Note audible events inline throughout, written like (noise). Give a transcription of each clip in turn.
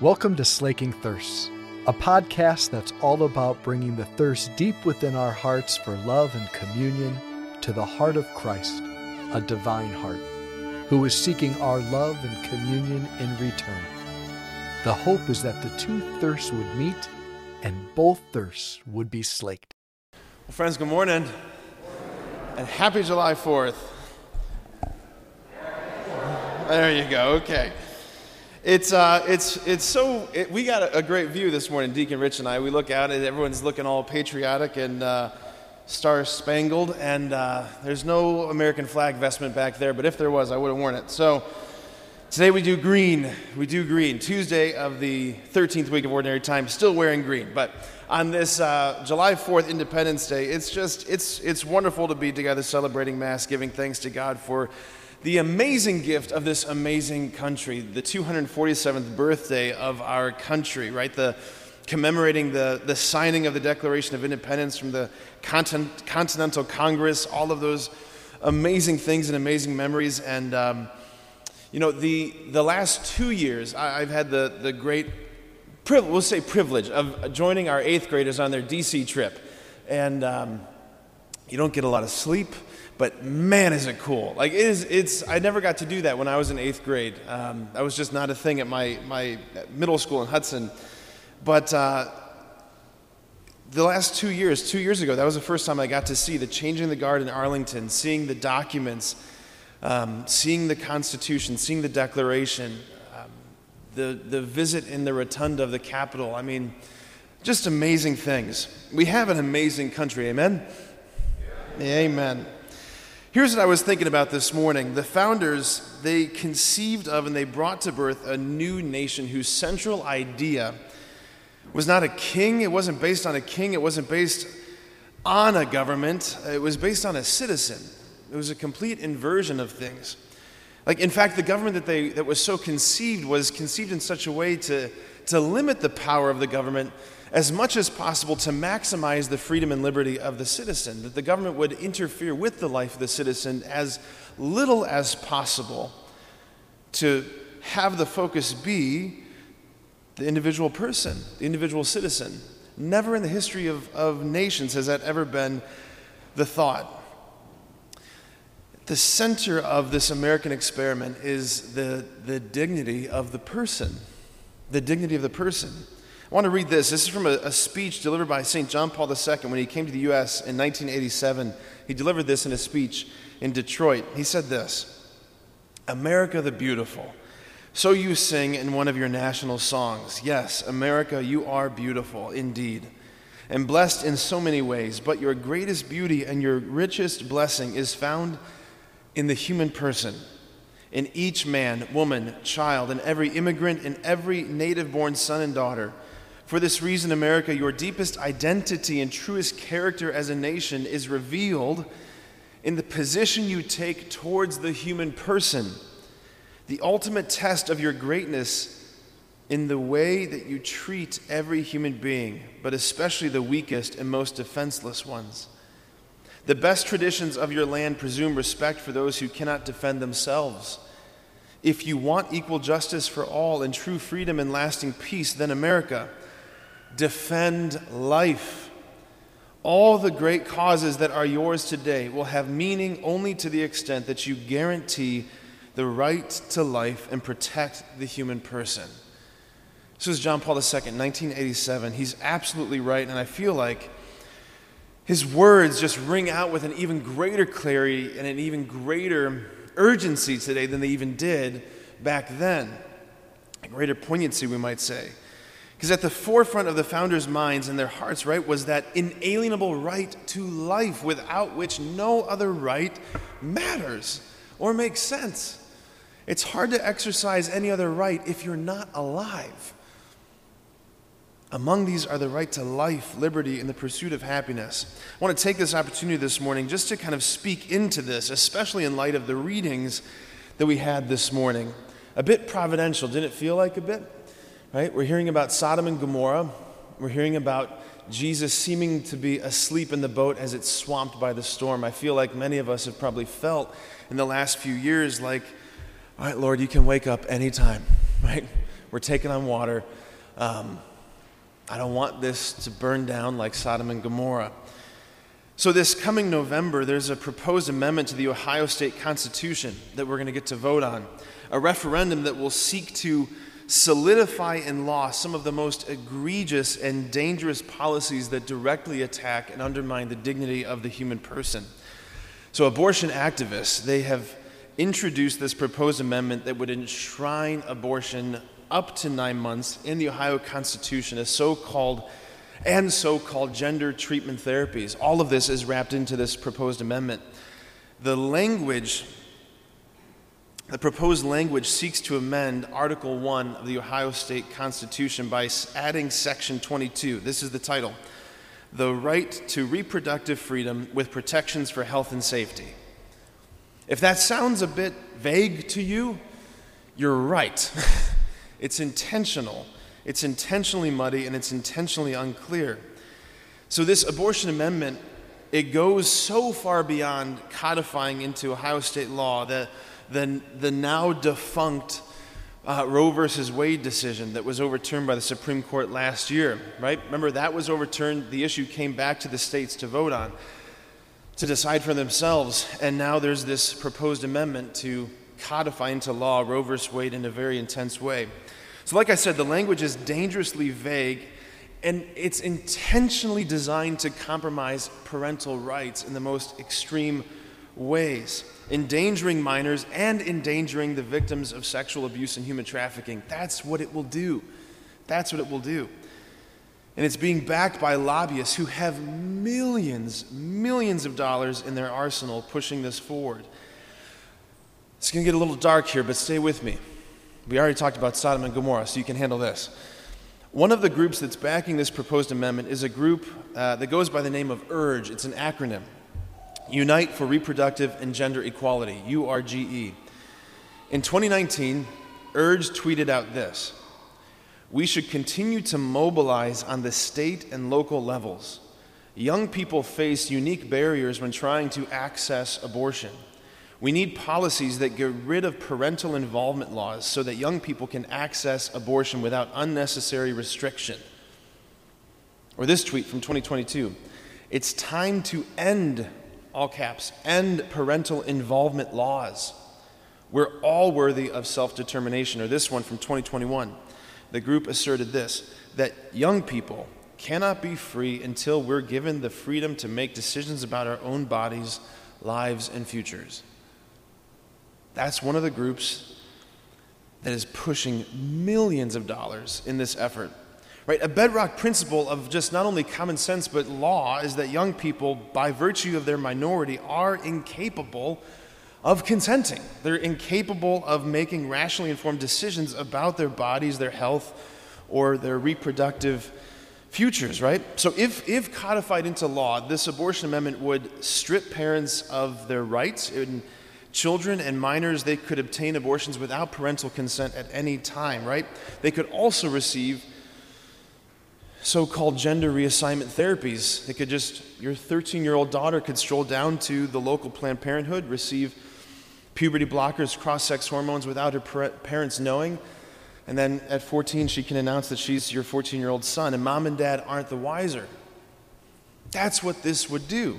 Welcome to Slaking Thirsts, a podcast that's all about bringing the thirst deep within our hearts for love and communion to the heart of Christ, a divine heart, who is seeking our love and communion in return. The hope is that the two thirsts would meet and both thirsts would be slaked. Well, friends, good morning. And happy July 4th. There you go. Okay. It's, uh, it's, it's so, it, we got a, a, great view this morning, Deacon Rich and I. We look out and everyone's looking all patriotic and uh, star spangled, and uh, there's no American flag vestment back there, but if there was, I would have worn it. So today we do green. We do green. Tuesday of the 13th week of Ordinary Time, still wearing green. But on this uh, July 4th Independence Day, it's just, it's, it's wonderful to be together celebrating Mass, giving thanks to God for the amazing gift of this amazing country, the 247th birthday of our country, right? The commemorating the, the signing of the Declaration of Independence from the Continent, Continental Congress, all of those amazing things and amazing memories. And, um, you know, the, the last two years, I, have had the, the great, privilege, we'll say privilege, of joining our eighth graders on their DC trip. And um, you don't get a lot of sleep but man, is it cool! Like it is, it's. I never got to do that when I was in eighth grade. Um, that was just not a thing at my my middle school in Hudson. But uh, the last two years, two years ago, that was the first time I got to see the changing the guard in Arlington, seeing the documents, um, seeing the Constitution, seeing the Declaration, um, the the visit in the rotunda of the Capitol. I mean, just amazing things. We have an amazing country. Amen. Yeah. Amen. Here's what I was thinking about this morning. The founders, they conceived of and they brought to birth a new nation whose central idea was not a king, it wasn't based on a king, it wasn't based on a government, it was based on a citizen. It was a complete inversion of things. Like, in fact, the government that, they, that was so conceived was conceived in such a way to, to limit the power of the government as much as possible to maximize the freedom and liberty of the citizen, that the government would interfere with the life of the citizen as little as possible to have the focus be the individual person, the individual citizen. Never in the history of, of nations has that ever been the thought. The center of this American experiment is the, the dignity of the person. The dignity of the person. I want to read this. This is from a, a speech delivered by St. John Paul II when he came to the U.S. in 1987. He delivered this in a speech in Detroit. He said this America the Beautiful. So you sing in one of your national songs. Yes, America, you are beautiful indeed, and blessed in so many ways, but your greatest beauty and your richest blessing is found in the human person in each man, woman, child, and every immigrant and every native born son and daughter for this reason, America, your deepest identity and truest character as a nation is revealed in the position you take towards the human person. The ultimate test of your greatness in the way that you treat every human being, but especially the weakest and most defenseless ones. The best traditions of your land presume respect for those who cannot defend themselves. If you want equal justice for all and true freedom and lasting peace, then America, defend life. All the great causes that are yours today will have meaning only to the extent that you guarantee the right to life and protect the human person. This was John Paul II, 1987. He's absolutely right, and I feel like his words just ring out with an even greater clarity and an even greater urgency today than they even did back then. A greater poignancy, we might say. Because at the forefront of the founders' minds and their hearts, right, was that inalienable right to life without which no other right matters or makes sense. It's hard to exercise any other right if you're not alive. Among these are the right to life, liberty, and the pursuit of happiness. I want to take this opportunity this morning just to kind of speak into this, especially in light of the readings that we had this morning. A bit providential, didn't it feel like a bit? Right? We're hearing about Sodom and Gomorrah. We're hearing about Jesus seeming to be asleep in the boat as it's swamped by the storm. I feel like many of us have probably felt in the last few years like, all right, Lord, you can wake up anytime, (laughs) right? we're taking on water. Um, I don't want this to burn down like Sodom and Gomorrah. So, this coming November, there's a proposed amendment to the Ohio State Constitution that we're going to get to vote on. A referendum that will seek to solidify in law some of the most egregious and dangerous policies that directly attack and undermine the dignity of the human person. So, abortion activists, they have introduced this proposed amendment that would enshrine abortion up to nine months in the Ohio Constitution as so called and so called gender treatment therapies. All of this is wrapped into this proposed amendment. The language, the proposed language seeks to amend Article 1 of the Ohio State Constitution by adding Section 22. This is the title The Right to Reproductive Freedom with Protections for Health and Safety. If that sounds a bit vague to you, you're right. (laughs) It's intentional. It's intentionally muddy and it's intentionally unclear. So, this abortion amendment, it goes so far beyond codifying into Ohio state law the, the, the now defunct uh, Roe versus Wade decision that was overturned by the Supreme Court last year, right? Remember, that was overturned. The issue came back to the states to vote on, to decide for themselves. And now there's this proposed amendment to codify into law Roe versus Wade in a very intense way. So, like I said, the language is dangerously vague and it's intentionally designed to compromise parental rights in the most extreme ways, endangering minors and endangering the victims of sexual abuse and human trafficking. That's what it will do. That's what it will do. And it's being backed by lobbyists who have millions, millions of dollars in their arsenal pushing this forward. It's going to get a little dark here, but stay with me. We already talked about Sodom and Gomorrah, so you can handle this. One of the groups that's backing this proposed amendment is a group uh, that goes by the name of URGE. It's an acronym Unite for Reproductive and Gender Equality, URGE. In 2019, URGE tweeted out this We should continue to mobilize on the state and local levels. Young people face unique barriers when trying to access abortion. We need policies that get rid of parental involvement laws so that young people can access abortion without unnecessary restriction. Or this tweet from 2022 It's time to end, all caps, end parental involvement laws. We're all worthy of self determination. Or this one from 2021. The group asserted this that young people cannot be free until we're given the freedom to make decisions about our own bodies, lives, and futures. That's one of the groups that is pushing millions of dollars in this effort. Right? A bedrock principle of just not only common sense but law is that young people, by virtue of their minority, are incapable of consenting. They're incapable of making rationally informed decisions about their bodies, their health, or their reproductive futures, right? So, if, if codified into law, this abortion amendment would strip parents of their rights. Would Children and minors, they could obtain abortions without parental consent at any time, right? They could also receive so called gender reassignment therapies. They could just, your 13 year old daughter could stroll down to the local Planned Parenthood, receive puberty blockers, cross sex hormones without her parents knowing. And then at 14, she can announce that she's your 14 year old son, and mom and dad aren't the wiser. That's what this would do.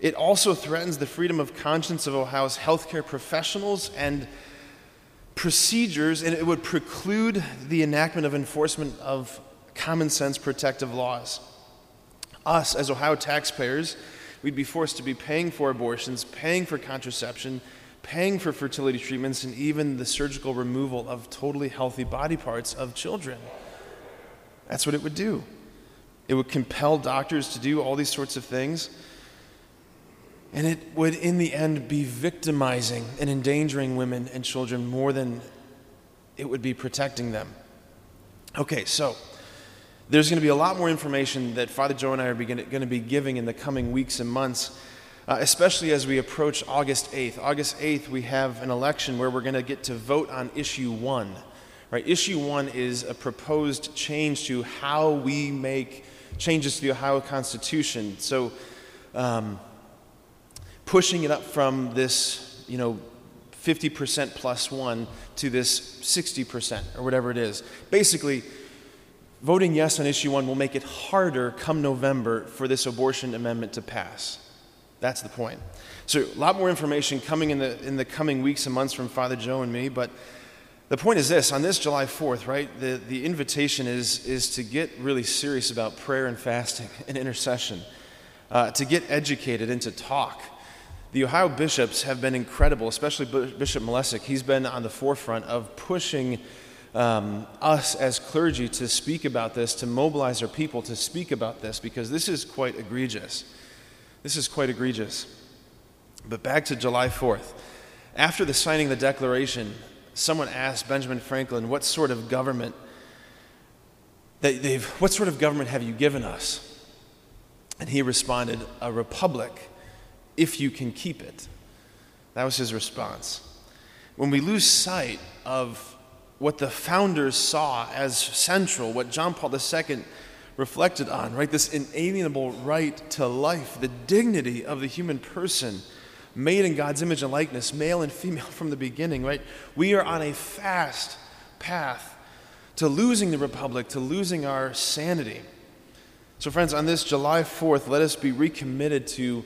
It also threatens the freedom of conscience of Ohio's healthcare professionals and procedures, and it would preclude the enactment of enforcement of common sense protective laws. Us, as Ohio taxpayers, we'd be forced to be paying for abortions, paying for contraception, paying for fertility treatments, and even the surgical removal of totally healthy body parts of children. That's what it would do. It would compel doctors to do all these sorts of things. And it would, in the end, be victimizing and endangering women and children more than it would be protecting them. Okay, so there's going to be a lot more information that Father Joe and I are going to be giving in the coming weeks and months, uh, especially as we approach August 8th. August 8th, we have an election where we're going to get to vote on issue one. Right? Issue one is a proposed change to how we make changes to the Ohio Constitution. So, um, pushing it up from this, you know, 50% plus one to this 60% or whatever it is. Basically, voting yes on issue one will make it harder come November for this abortion amendment to pass. That's the point. So, a lot more information coming in the, in the coming weeks and months from Father Joe and me, but the point is this on this July 4th, right, the, the invitation is, is to get really serious about prayer and fasting and intercession, uh, to get educated and to talk. The Ohio bishops have been incredible, especially Bishop Malesic. He's been on the forefront of pushing um, us as clergy to speak about this, to mobilize our people to speak about this, because this is quite egregious. This is quite egregious. But back to July 4th. After the signing of the Declaration, someone asked Benjamin Franklin, What sort of government? That they've, what sort of government have you given us? And he responded, A republic, if you can keep it. That was his response. When we lose sight of what the founders saw as central, what John Paul II reflected on, right? This inalienable right to life, the dignity of the human person, made in God's image and likeness, male and female (laughs) from the beginning, right? We are on a fast path to losing the republic, to losing our sanity. So, friends, on this July 4th, let us be recommitted to,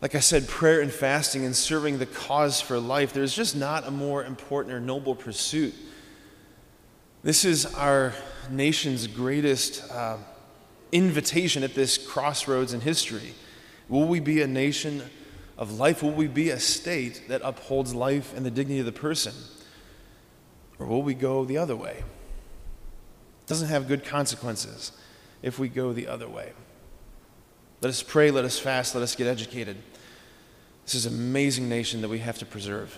like I said, prayer and fasting and serving the cause for life. There's just not a more important or noble pursuit. This is our nation's greatest. Uh, invitation at this crossroads in history. Will we be a nation of life? Will we be a state that upholds life and the dignity of the person? Or will we go the other way? It doesn't have good consequences if we go the other way. Let us pray, let us fast, let us get educated. This is an amazing nation that we have to preserve.